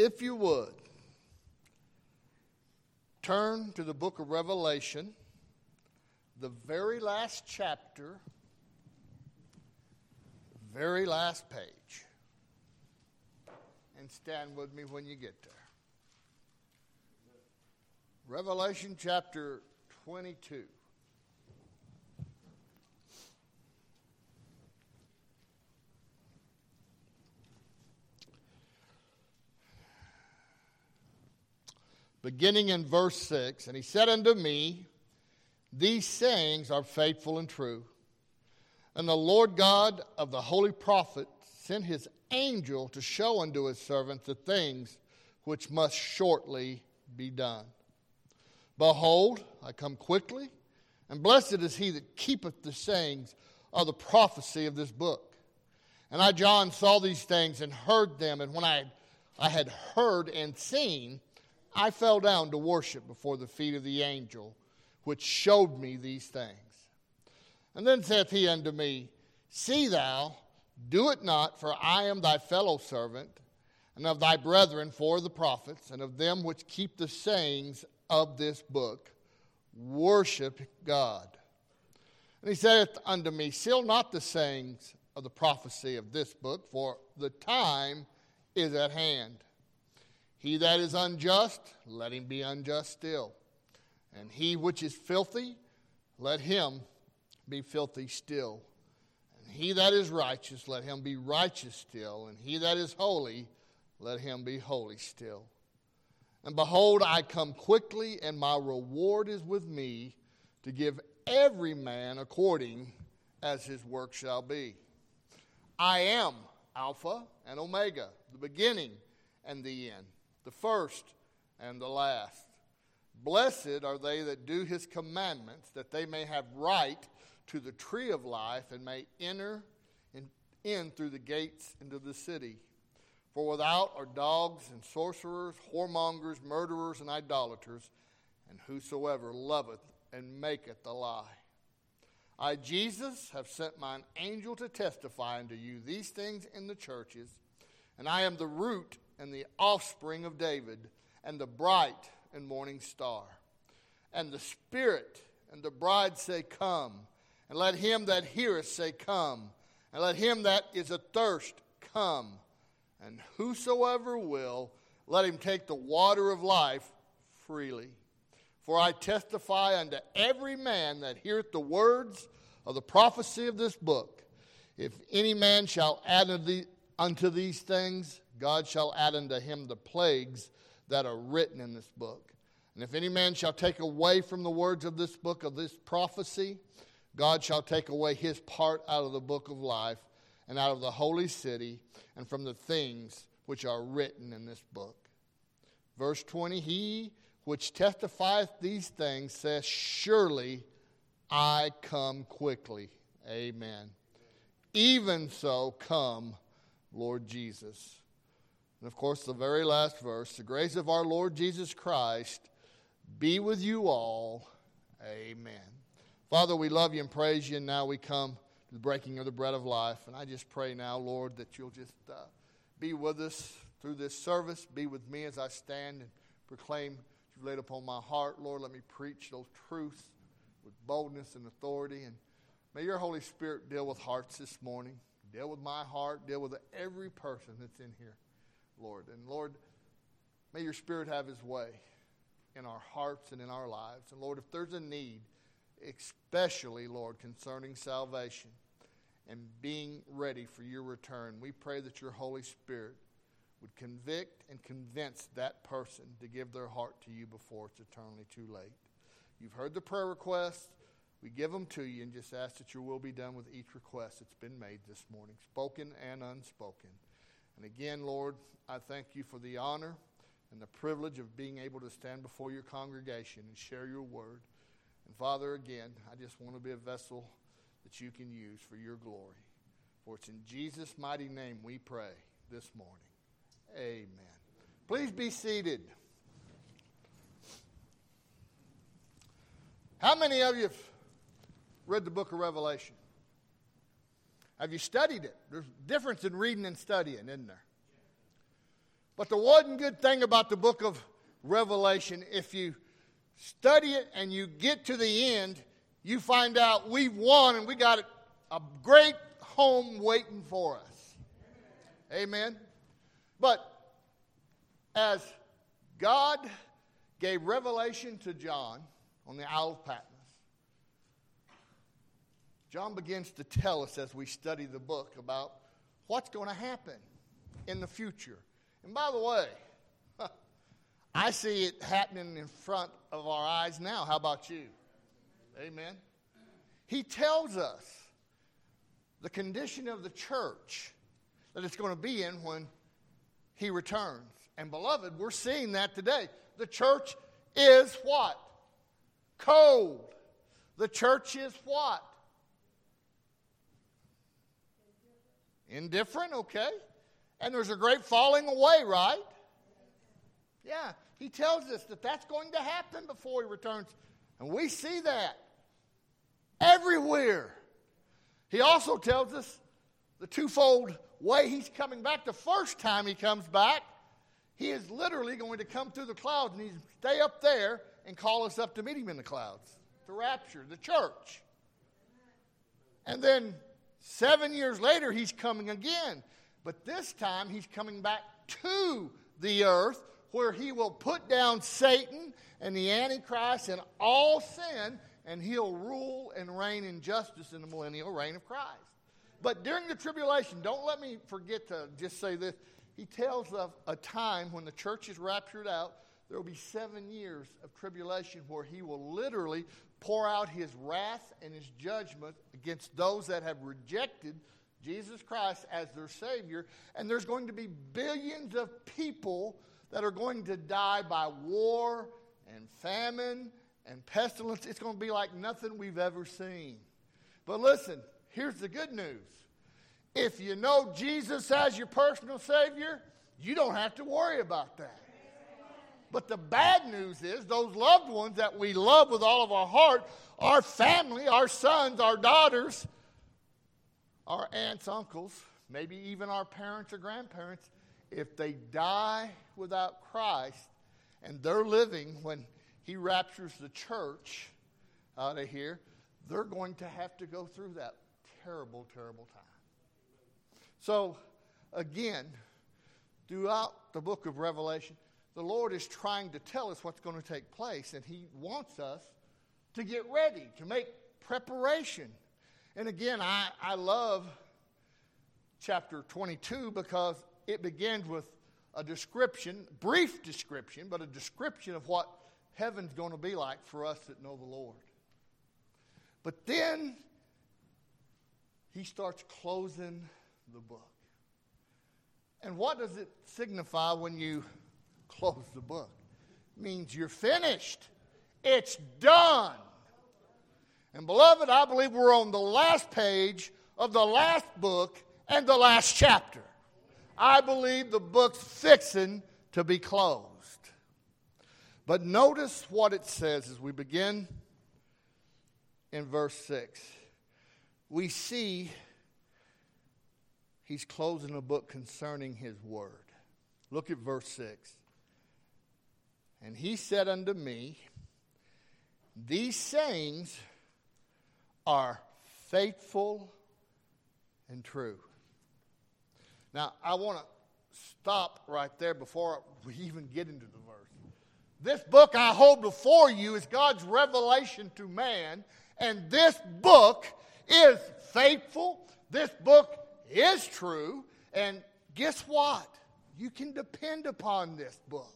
if you would, turn to the book of Revelation, the very last chapter, very last page, and stand with me when you get there. Revelation chapter 22. Beginning in verse 6 And he said unto me, These sayings are faithful and true. And the Lord God of the holy prophet sent his angel to show unto his servants the things which must shortly be done. Behold, I come quickly, and blessed is he that keepeth the sayings of the prophecy of this book. And I, John, saw these things and heard them, and when I, I had heard and seen, I fell down to worship before the feet of the angel which showed me these things. And then saith he unto me, See thou, do it not, for I am thy fellow servant, and of thy brethren for the prophets, and of them which keep the sayings of this book. Worship God. And he saith unto me, Seal not the sayings of the prophecy of this book, for the time is at hand. He that is unjust, let him be unjust still. And he which is filthy, let him be filthy still. And he that is righteous, let him be righteous still. And he that is holy, let him be holy still. And behold, I come quickly, and my reward is with me to give every man according as his work shall be. I am Alpha and Omega, the beginning and the end the first and the last. Blessed are they that do his commandments, that they may have right to the tree of life and may enter in, in through the gates into the city. For without are dogs and sorcerers, whoremongers, murderers, and idolaters, and whosoever loveth and maketh a lie. I, Jesus, have sent mine angel to testify unto you these things in the churches, and I am the root and the offspring of David, and the bright and morning star. And the Spirit and the bride say, Come. And let him that heareth say, Come. And let him that is athirst come. And whosoever will, let him take the water of life freely. For I testify unto every man that heareth the words of the prophecy of this book. If any man shall add unto these things, God shall add unto him the plagues that are written in this book. And if any man shall take away from the words of this book of this prophecy, God shall take away his part out of the book of life and out of the holy city and from the things which are written in this book. Verse 20 He which testifieth these things says, Surely I come quickly. Amen. Even so, come, Lord Jesus. And of course, the very last verse the grace of our Lord Jesus Christ be with you all. Amen. Father, we love you and praise you, and now we come to the breaking of the bread of life. And I just pray now, Lord, that you'll just uh, be with us through this service. Be with me as I stand and proclaim you've laid upon my heart. Lord, let me preach those truths with boldness and authority. And may your Holy Spirit deal with hearts this morning. Deal with my heart. Deal with every person that's in here. Lord. And Lord, may your Spirit have his way in our hearts and in our lives. And Lord, if there's a need, especially, Lord, concerning salvation and being ready for your return, we pray that your Holy Spirit would convict and convince that person to give their heart to you before it's eternally too late. You've heard the prayer requests. We give them to you and just ask that your will be done with each request that's been made this morning, spoken and unspoken. And again, Lord, I thank you for the honor and the privilege of being able to stand before your congregation and share your word. And Father, again, I just want to be a vessel that you can use for your glory. For it's in Jesus' mighty name we pray this morning. Amen. Please be seated. How many of you have read the book of Revelation? Have you studied it? There's a difference in reading and studying, isn't there? But the one good thing about the book of Revelation, if you study it and you get to the end, you find out we've won and we got a great home waiting for us. Amen. But as God gave revelation to John on the Isle of Patmos, John begins to tell us as we study the book about what's going to happen in the future. And by the way, I see it happening in front of our eyes now. How about you? Amen. He tells us the condition of the church that it's going to be in when he returns. And beloved, we're seeing that today. The church is what? Cold. The church is what? Indifferent, okay. And there's a great falling away, right? Yeah, he tells us that that's going to happen before he returns. And we see that everywhere. He also tells us the twofold way he's coming back. The first time he comes back, he is literally going to come through the clouds and he's stay up there and call us up to meet him in the clouds. The rapture, the church. And then seven years later, he's coming again. But this time, he's coming back to the earth where he will put down Satan and the Antichrist and all sin, and he'll rule and reign in justice in the millennial reign of Christ. But during the tribulation, don't let me forget to just say this. He tells of a time when the church is raptured out, there will be seven years of tribulation where he will literally pour out his wrath and his judgment against those that have rejected Jesus Christ as their Savior. And there's going to be billions of people that are going to die by war and famine and pestilence. It's going to be like nothing we've ever seen. But listen, here's the good news. If you know Jesus as your personal Savior, you don't have to worry about that. But the bad news is those loved ones that we love with all of our heart, our family, our sons, our daughters, our aunts, uncles, maybe even our parents or grandparents, if they die without Christ and they're living when He raptures the church uh, out of here, they're going to have to go through that terrible, terrible time. So, again, throughout the book of Revelation, the Lord is trying to tell us what's going to take place, and He wants us to get ready, to make preparation. And again, I, I love chapter 22 because it begins with a description, brief description, but a description of what heaven's going to be like for us that know the Lord. But then he starts closing the book. And what does it signify when you close the book? Means you're finished. It's done. And beloved, I believe we're on the last page of the last book and the last chapter. I believe the book's fixing to be closed. But notice what it says as we begin in verse 6. We see he's closing a book concerning his word. Look at verse 6. And he said unto me, These sayings are faithful and true. Now, I want to stop right there before we even get into the verse. This book I hold before you is God's revelation to man, and this book is faithful. This book is true, and guess what? You can depend upon this book.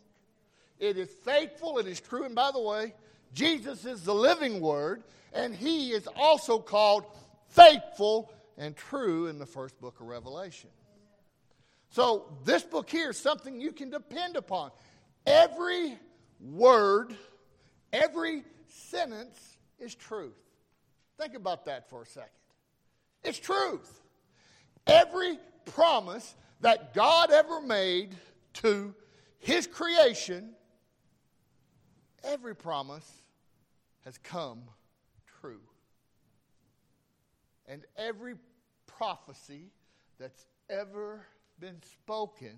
It is faithful, it is true, and by the way, Jesus is the living word, and he is also called faithful and true in the first book of Revelation. So, this book here is something you can depend upon. Every word, every sentence is truth. Think about that for a second. It's truth. Every promise that God ever made to his creation, every promise has come true. And every prophecy that's ever been spoken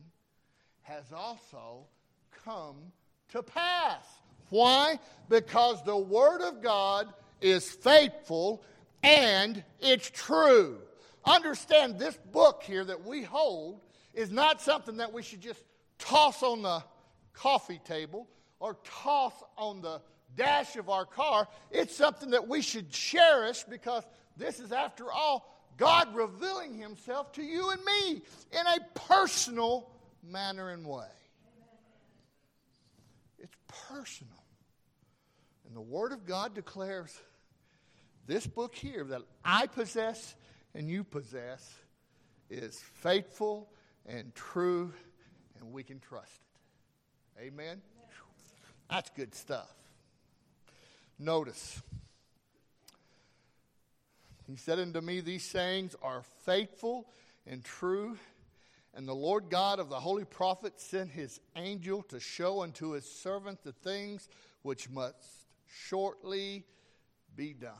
has also come to pass. Why? Because the Word of God is faithful and it's true. Understand this book here that we hold is not something that we should just toss on the coffee table or toss on the dash of our car. It's something that we should cherish because this is, after all, God revealing Himself to you and me in a personal manner and way. It's personal. And the Word of God declares this book here that I possess and you possess is faithful and true, and we can trust it. Amen? That's good stuff. Notice, he said unto me, These sayings are faithful and true. And the Lord God of the holy prophet sent his angel to show unto his servant the things which must shortly be done.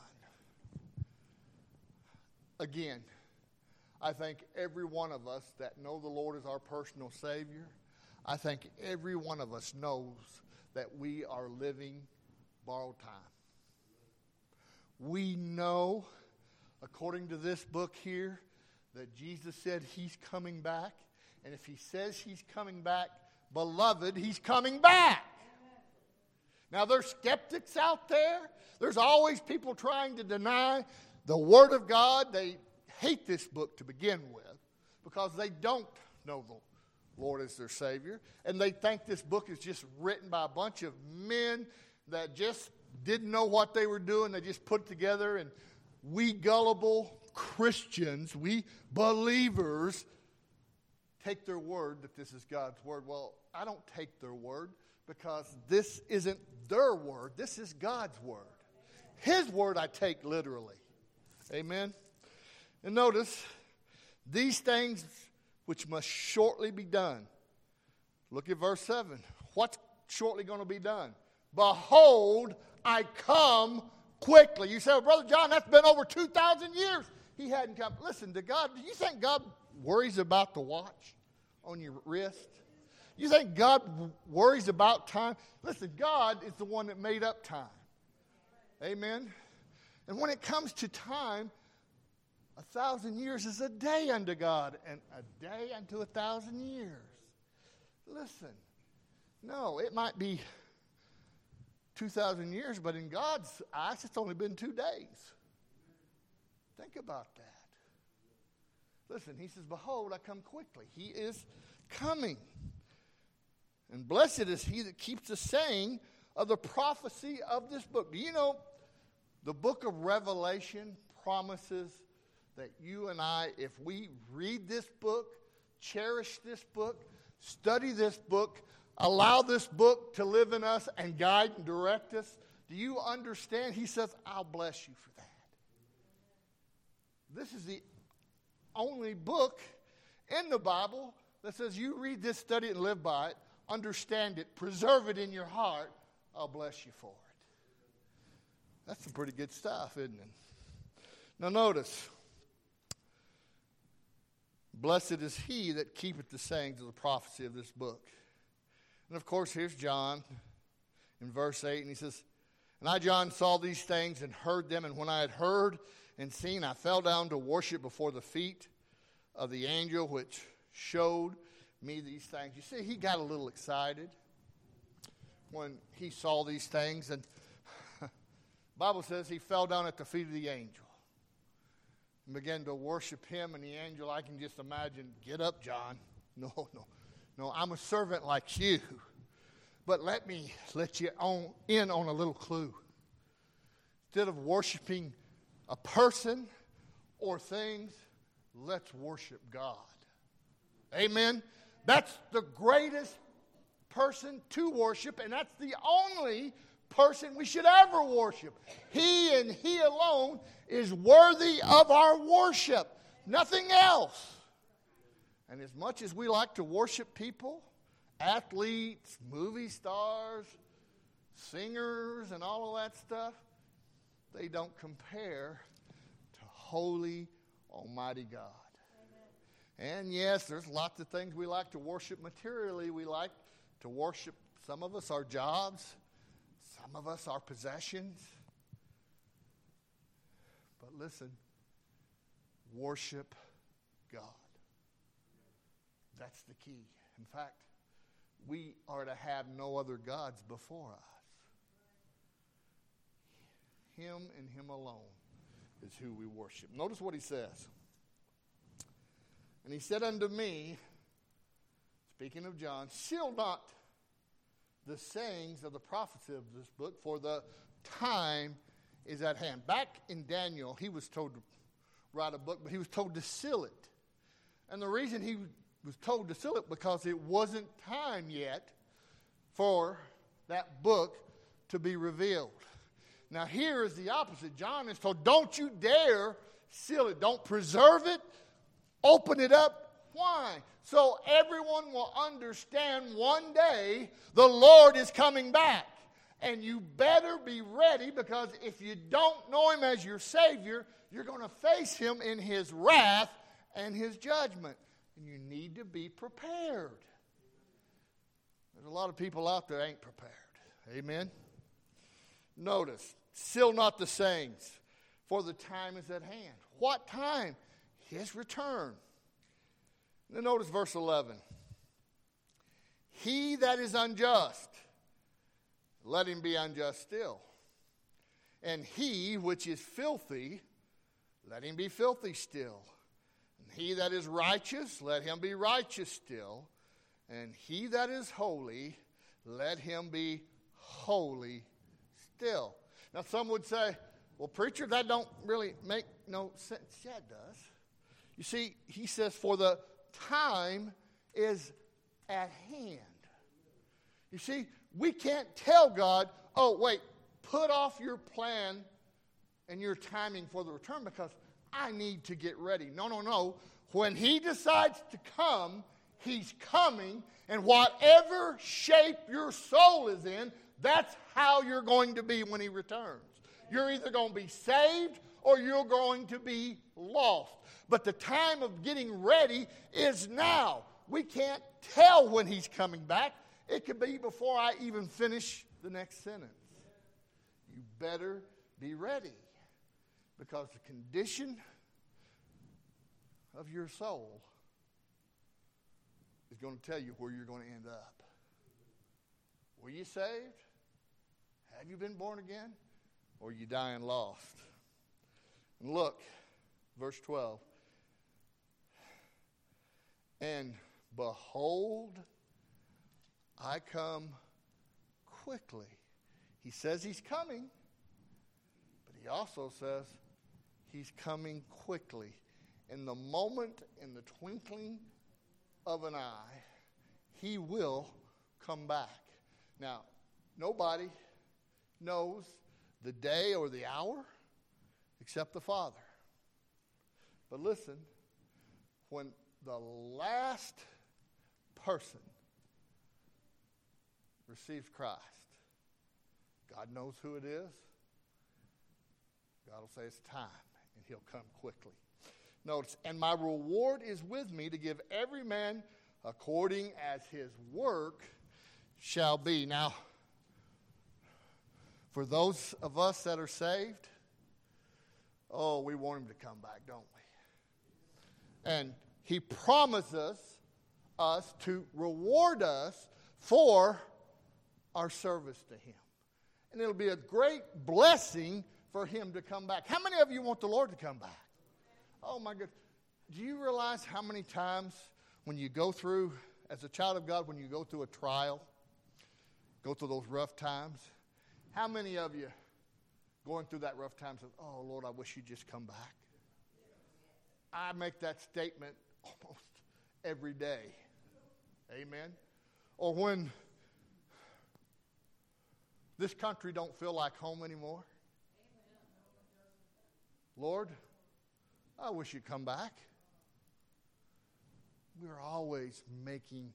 Again, I think every one of us that know the Lord as our personal Savior, I think every one of us knows that we are living borrowed time. We know, according to this book here, that Jesus said he's coming back. And if he says he's coming back, beloved, he's coming back. Now, there's skeptics out there. There's always people trying to deny the Word of God. They hate this book to begin with because they don't know the Lord as their Savior. And they think this book is just written by a bunch of men that just didn't know what they were doing. They just put it together. And we gullible Christians, we believers, take their word that this is God's word. Well, I don't take their word because this isn't their word, this is God's word. His word I take literally. Amen. And notice these things which must shortly be done. Look at verse 7. What's shortly going to be done? Behold, I come quickly. You say, well, Brother John, that's been over 2,000 years. He hadn't come. Listen, to God, do you think God worries about the watch on your wrist? You think God worries about time? Listen, God is the one that made up time. Amen. And when it comes to time, a thousand years is a day unto God, and a day unto a thousand years. Listen, no, it might be 2,000 years, but in God's eyes, it's only been two days. Think about that. Listen, he says, Behold, I come quickly. He is coming. And blessed is he that keeps the saying of the prophecy of this book. Do you know the book of Revelation promises that you and I, if we read this book, cherish this book, study this book, allow this book to live in us and guide and direct us, do you understand? He says, I'll bless you for that. This is the only book in the Bible that says you read this, study it, and live by it, understand it, preserve it in your heart. I'll bless you for it. That's some pretty good stuff, isn't it? Now, notice Blessed is he that keepeth the sayings of the prophecy of this book. And of course, here's John in verse 8, and he says, And I, John, saw these things and heard them, and when I had heard and seen, I fell down to worship before the feet of the angel which showed me these things. You see, he got a little excited when he saw these things, and Bible says he fell down at the feet of the angel and began to worship him and the angel. I can just imagine, get up, John. No, no, no, I'm a servant like you. But let me let you on, in on a little clue. Instead of worshiping a person or things, let's worship God. Amen. That's the greatest person to worship, and that's the only person we should ever worship. He and He alone is worthy of our worship, nothing else. And as much as we like to worship people, athletes, movie stars, singers, and all of that stuff, they don't compare to holy, almighty God. And yes, there's lots of things we like to worship materially. We like to worship, some of us, our jobs, some of us, our possessions. But listen, worship God. That's the key. In fact, we are to have no other gods before us. Him and Him alone is who we worship. Notice what He says. And He said unto me, speaking of John, seal not the sayings of the prophecy of this book, for the time is at hand. Back in Daniel, he was told to write a book, but he was told to seal it. And the reason he was told to seal it because it wasn't time yet for that book to be revealed. Now, here is the opposite. John is told, don't you dare seal it. Don't preserve it. Open it up. Why? So everyone will understand one day the Lord is coming back. And you better be ready because if you don't know Him as your Savior, you're going to face Him in His wrath and His judgment and you need to be prepared. There's a lot of people out there ain't prepared. Amen. Notice, still not the sayings, for the time is at hand. What time? His return. Then notice verse 11. He that is unjust, let him be unjust still. And he which is filthy, let him be filthy still. And he that is righteous, let him be righteous still. And he that is holy, let him be holy still. Now, some would say, well, preacher, that don't really make no sense. Yeah, it does. You see, he says, for the time is at hand. You see, we can't tell God, oh, wait, put off your plan and your timing for the return because I need to get ready. No, no, no. When He decides to come, He's coming, and whatever shape your soul is in, that's how you're going to be when He returns. You're either going to be saved or you're going to be lost. But the time of getting ready is now. We can't tell when He's coming back. It could be before I even finish the next sentence. You better be ready because the condition of your soul is going to tell you where you're going to end up. Were you saved? Have you been born again? Or are you dying lost? And look, verse 12. And behold, I come quickly. He says he's coming, but he also says he's coming quickly in the moment, in the twinkling of an eye, he will come back. Now, nobody knows the day or the hour except the Father. But listen, when the last person receives Christ, God knows who it is. God will say it's time, and He'll come quickly. Notice, and my reward is with me to give every man according as his work shall be. Now, for those of us that are saved, oh, we want him to come back, don't we? And he promises us to reward us for our service to him. And it'll be a great blessing for him to come back. How many of you want the Lord to come back? Oh my God. Do you realize how many times when you go through, as a child of God, when you go through a trial, go through those rough times, how many of you going through that rough time says, Oh Lord, I wish you'd just come back? I make that statement almost every day. Amen. Or when this country don't feel like home anymore. Lord, I wish you'd come back. We're always making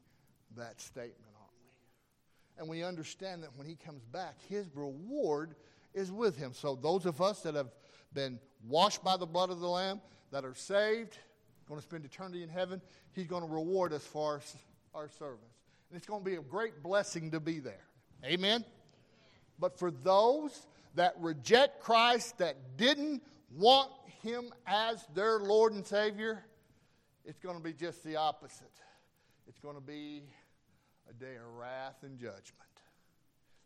that statement, aren't we? And we understand that when he comes back, his reward is with him. So, those of us that have been washed by the blood of the Lamb, that are saved, going to spend eternity in heaven. He's going to reward us for our, our service. And it's going to be a great blessing to be there. Amen? But for those that reject Christ, that didn't want Him as their Lord and Savior, it's going to be just the opposite. It's going to be a day of wrath and judgment.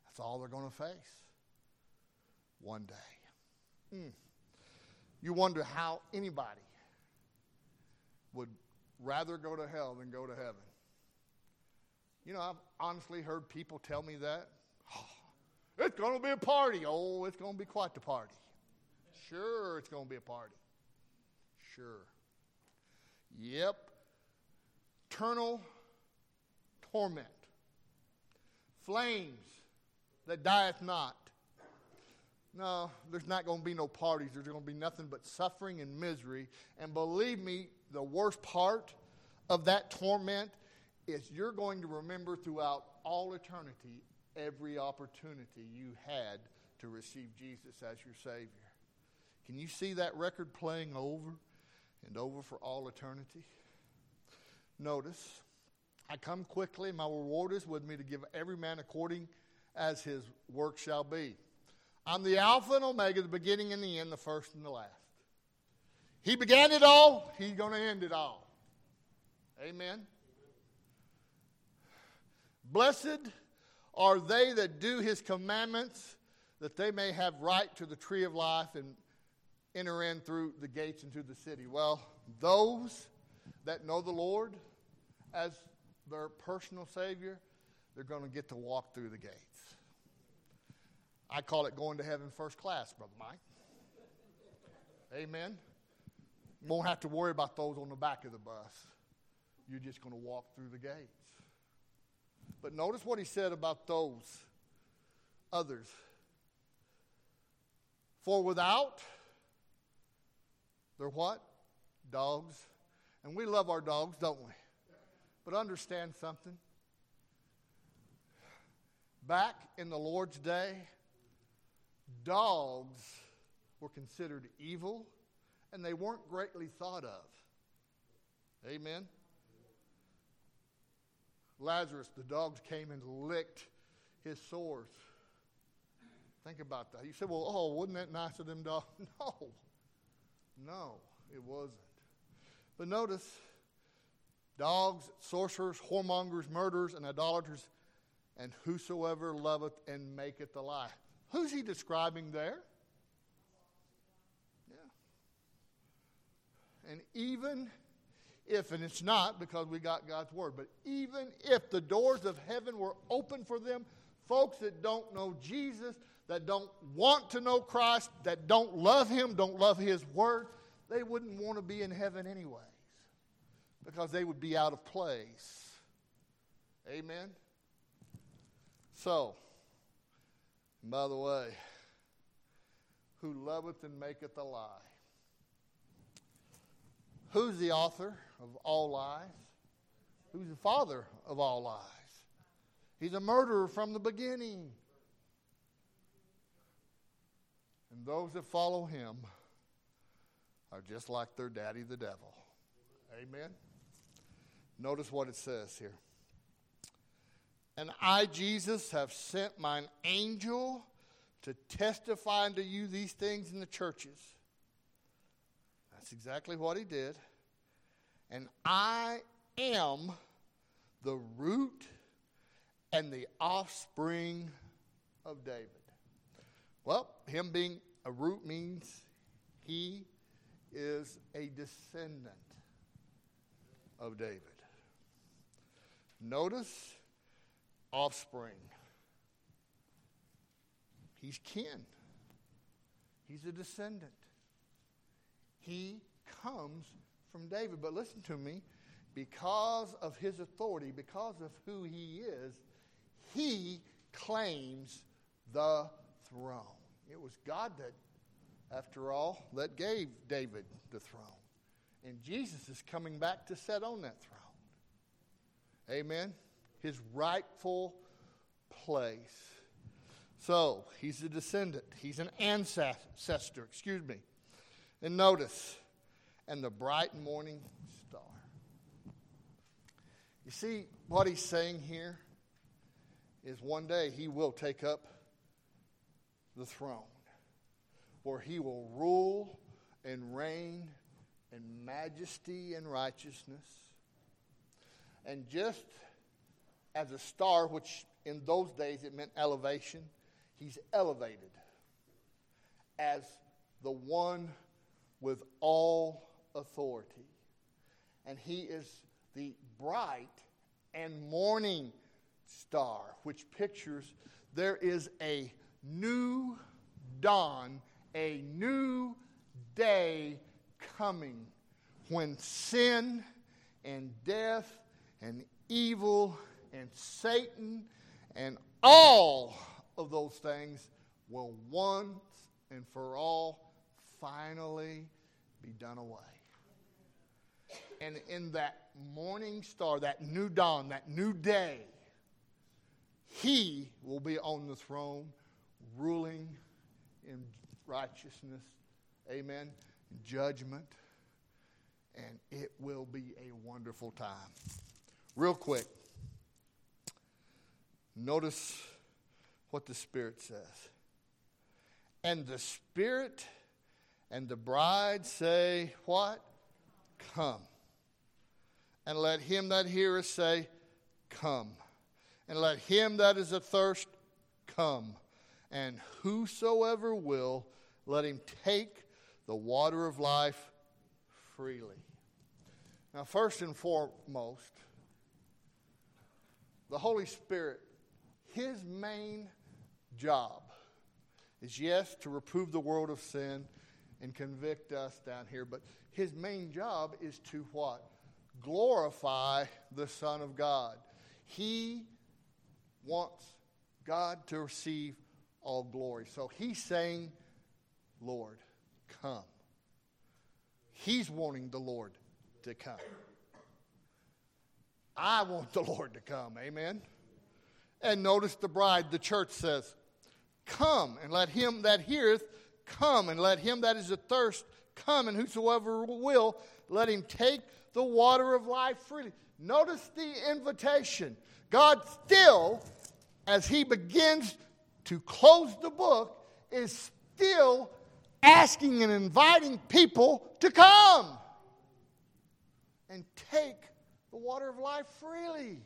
That's all they're going to face one day. Hmm. You wonder how anybody would rather go to hell than go to heaven. You know, I've honestly heard people tell me that. Oh, it's going to be a party. Oh, it's going to be quite the party. Sure, it's going to be a party. Sure. Yep. Eternal torment. Flames that dieth not. No, there's not going to be no parties. There's going to be nothing but suffering and misery. And believe me, the worst part of that torment is you're going to remember throughout all eternity every opportunity you had to receive Jesus as your Savior. Can you see that record playing over and over for all eternity? Notice, I come quickly, my reward is with me to give every man according as his work shall be. I'm the Alpha and Omega, the beginning and the end, the first and the last. He began it all, he's going to end it all. Amen. Blessed are they that do his commandments, that they may have right to the tree of life and enter in through the gates into the city. Well, those that know the Lord as their personal Savior, they're going to get to walk through the gates. I call it going to heaven first class, Brother Mike. Amen. Won't have to worry about those on the back of the bus. You're just going to walk through the gates. But notice what he said about those others. For without, they're what? Dogs. And we love our dogs, don't we? But understand something. Back in the Lord's day, dogs were considered evil and they weren't greatly thought of. Amen. Lazarus, the dogs came and licked his sores. Think about that. You said, well, oh, wasn't that nice of them dogs? No. No, it wasn't. But notice dogs, sorcerers, whoremongers, murderers, and idolaters, and whosoever loveth and maketh a lie. Who's he describing there? And even if, and it's not because we got God's word, but even if the doors of heaven were open for them, folks that don't know Jesus, that don't want to know Christ, that don't love Him, don't love His word, they wouldn't want to be in heaven anyways because they would be out of place. Amen? So, by the way, who loveth and maketh a lie. Who's the author of all lies? Who's the father of all lies? He's a murderer from the beginning. And those that follow him are just like their daddy, the devil. Amen. Notice what it says here. And I, Jesus, have sent mine angel to testify unto you these things in the churches. That's exactly what he did. And I am the root and the offspring of David. Well, him being a root means he is a descendant of David. Notice offspring. He's kin. He's a descendant. He comes from David. But listen to me because of his authority, because of who he is, he claims the throne. It was God that, after all, that gave David the throne. And Jesus is coming back to sit on that throne. Amen his rightful place. So, he's a descendant, he's an ancestor, excuse me. And notice, and the bright morning star. You see, what he's saying here is one day he will take up the throne where he will rule and reign in majesty and righteousness. And just as a star, which in those days it meant elevation, he's elevated as the one with all authority. And he is the bright and morning star, which pictures there is a new dawn, a new day coming when sin and death and evil and Satan and all of those things will once and for all finally be done away. And in that morning star, that new dawn, that new day, he will be on the throne, ruling in righteousness, amen, judgment, and it will be a wonderful time. Real quick, notice what the Spirit says. And the Spirit and the bride say, What? Come. And let him that heareth say, Come. And let him that is athirst come. And whosoever will, let him take the water of life freely. Now, first and foremost, the Holy Spirit, his main job is yes, to reprove the world of sin and convict us down here, but his main job is to what? Glorify the Son of God. He wants God to receive all glory. So he's saying, Lord, come. He's wanting the Lord to come. I want the Lord to come. Amen. And notice the bride, the church says, Come, and let him that heareth come, and let him that is athirst come, and whosoever will, let him take the water of life freely. Notice the invitation. God still, as he begins to close the book, is still asking and inviting people to come and take the water of life freely.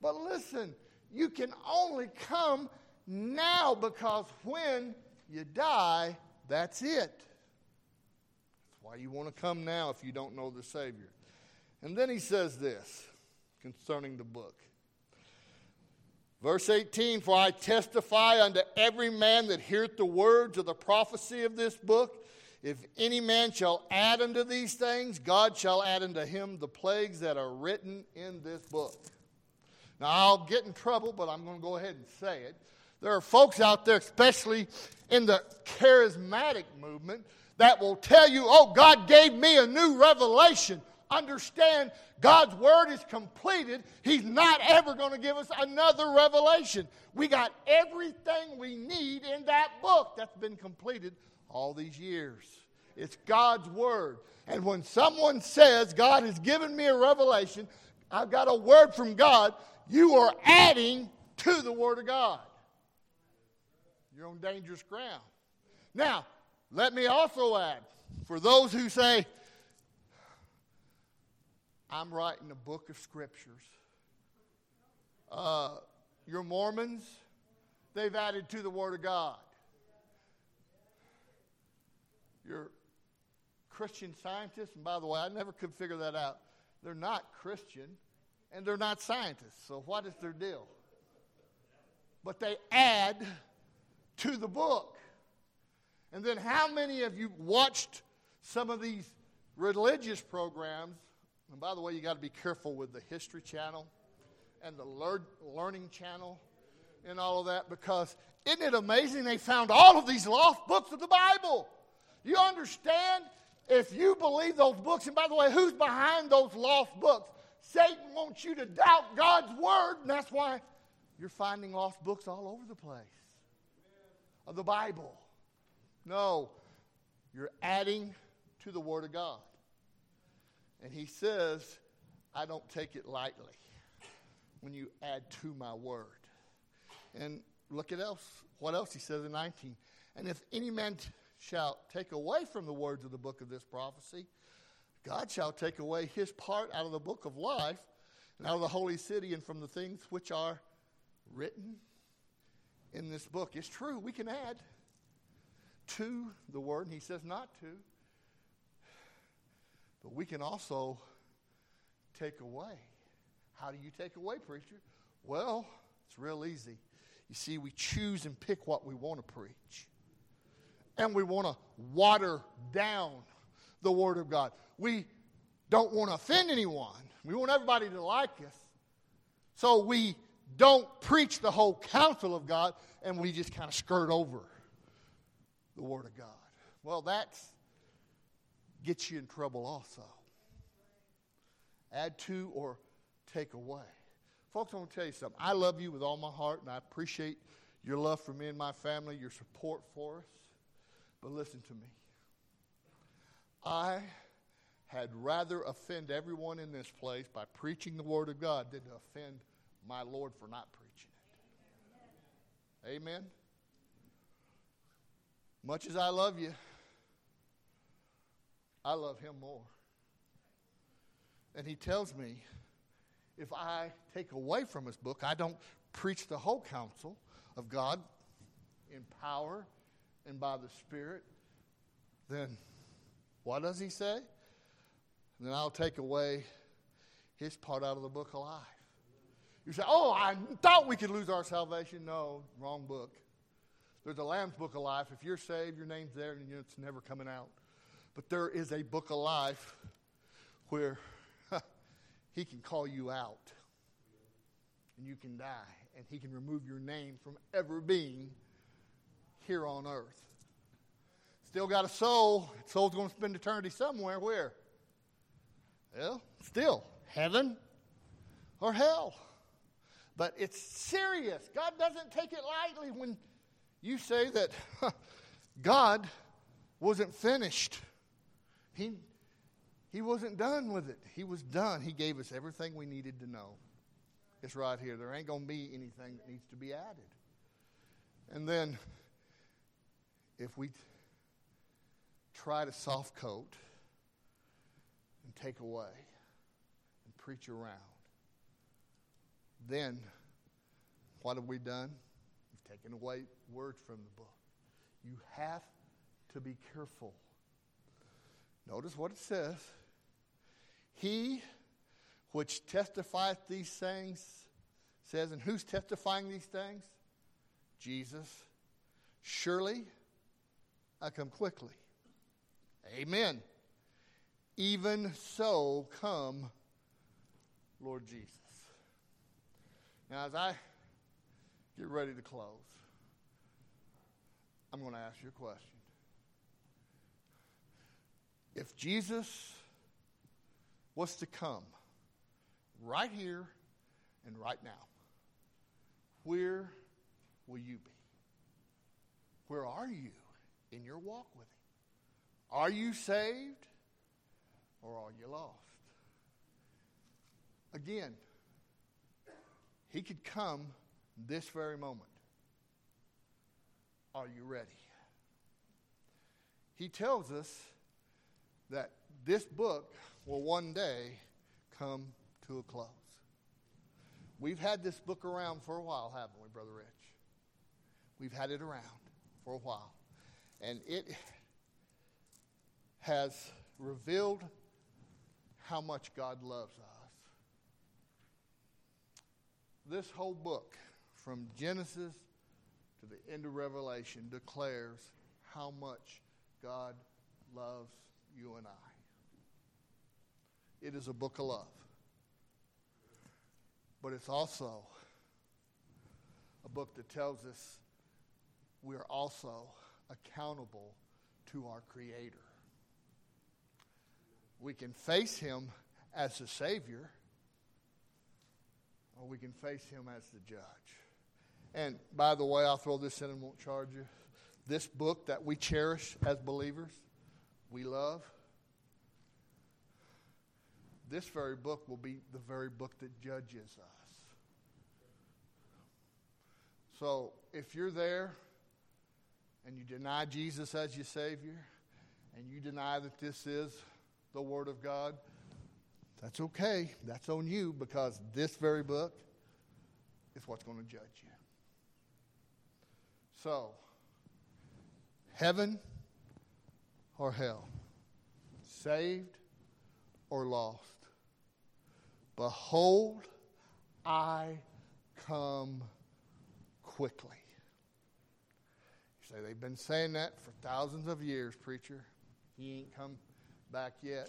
But listen, you can only come now because when you die, that's it. That's why you want to come now if you don't know the Savior. And then he says this concerning the book. Verse 18 For I testify unto every man that heareth the words of the prophecy of this book if any man shall add unto these things, God shall add unto him the plagues that are written in this book. Now, I'll get in trouble, but I'm going to go ahead and say it. There are folks out there, especially in the charismatic movement, that will tell you, oh, God gave me a new revelation. Understand, God's word is completed. He's not ever going to give us another revelation. We got everything we need in that book that's been completed all these years. It's God's Word. And when someone says, God has given me a revelation, I've got a word from God, you are adding to the Word of God. You're on dangerous ground. Now, let me also add for those who say, I'm writing a book of scriptures. Uh, your Mormons, they've added to the Word of God your Christian scientists, and by the way, I never could figure that out. They're not Christian and they're not scientists. So, what is their deal? But they add to the book. And then, how many of you watched some of these religious programs? And by the way, you got to be careful with the History Channel and the Lear- Learning Channel and all of that because isn't it amazing they found all of these lost books of the Bible? You understand? If you believe those books, and by the way, who's behind those lost books? Satan wants you to doubt God's word, and that's why you're finding lost books all over the place of the Bible. No, you're adding to the Word of God. And he says, I don't take it lightly when you add to my word. And look at else what else he says in 19. And if any man t- shall take away from the words of the book of this prophecy, God shall take away his part out of the book of life and out of the holy city and from the things which are written in this book. It's true, we can add to the word, and he says not to. But we can also take away. How do you take away, preacher? Well, it's real easy. You see, we choose and pick what we want to preach. And we want to water down the Word of God. We don't want to offend anyone. We want everybody to like us. So we don't preach the whole counsel of God and we just kind of skirt over the Word of God. Well, that gets you in trouble also. Add to or take away. Folks, I want to tell you something. I love you with all my heart, and I appreciate your love for me and my family, your support for us. But listen to me. I had rather offend everyone in this place by preaching the Word of God than to offend my Lord for not preaching it. Amen. Much as I love you, I love Him more. And He tells me if I take away from His book, I don't preach the whole counsel of God in power and by the Spirit, then what does He say? Then I'll take away His part out of the book of life. You say, Oh, I thought we could lose our salvation. No, wrong book. There's a Lamb's Book of Life. If you're saved, your name's there, and it's never coming out. But there is a book of life where he can call you out, and you can die, and he can remove your name from ever being here on earth. Still got a soul. Soul's going to spend eternity somewhere. Where? Well, still heaven or hell. But it's serious. God doesn't take it lightly when you say that God wasn't finished. He, he wasn't done with it. He was done. He gave us everything we needed to know. It's right here. There ain't going to be anything that needs to be added. And then, if we try to soft coat and take away and preach around, then what have we done? We've taken away words from the book. You have to be careful. Notice what it says. He which testifieth these things says, and who's testifying these things? Jesus. Surely I come quickly. Amen. Even so come, Lord Jesus. Now, as I get ready to close, I'm going to ask you a question. If Jesus was to come right here and right now, where will you be? Where are you in your walk with Him? Are you saved or are you lost? Again, He could come this very moment. Are you ready? He tells us that this book will one day come to a close. We've had this book around for a while, haven't we, Brother Rich? We've had it around for a while. And it has revealed how much God loves us. This whole book from Genesis to the end of Revelation declares how much God loves you and I. It is a book of love. But it's also a book that tells us we're also accountable to our Creator. We can face Him as a Savior, or we can face Him as the Judge. And by the way, I'll throw this in and won't charge you. This book that we cherish as believers, we love, this very book will be the very book that judges us. So if you're there and you deny Jesus as your Savior, and you deny that this is the Word of God, that's okay. That's on you because this very book is what's going to judge you. So, heaven or hell, saved or lost. Behold, I come quickly. You say, they've been saying that for thousands of years, preacher. He ain't come back yet.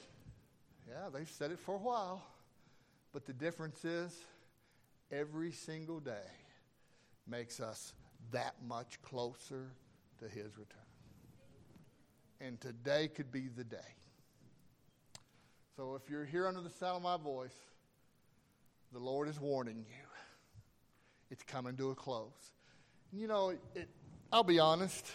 Yeah, they've said it for a while. But the difference is every single day makes us that much closer to his return. And today could be the day. So if you're here under the sound of my voice, the Lord is warning you. It's coming to a close. You know, it, I'll be honest.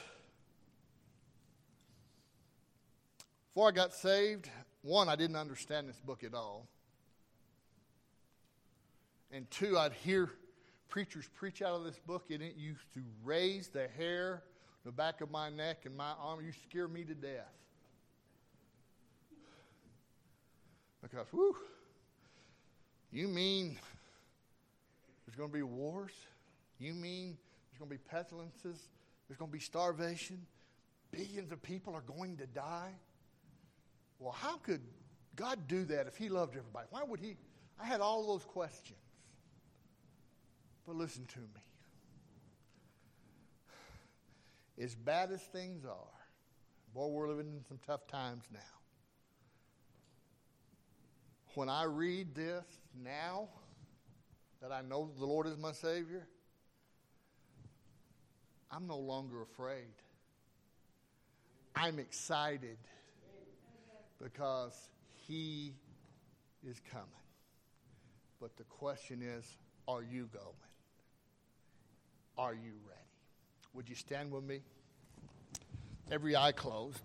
Before I got saved, one, I didn't understand this book at all. And two, I'd hear preachers preach out of this book, and it used to raise the hair on the back of my neck and my arm. You scare me to death. Because, whew, you mean there's going to be wars? You mean there's going to be pestilences? There's going to be starvation? Billions of people are going to die? Well, how could God do that if He loved everybody? Why would He? I had all those questions. But listen to me. As bad as things are, boy, we're living in some tough times now. When I read this now, that I know the Lord is my Savior, I'm no longer afraid. I'm excited because He is coming. But the question is are you going? Are you ready? Would you stand with me? Every eye closed.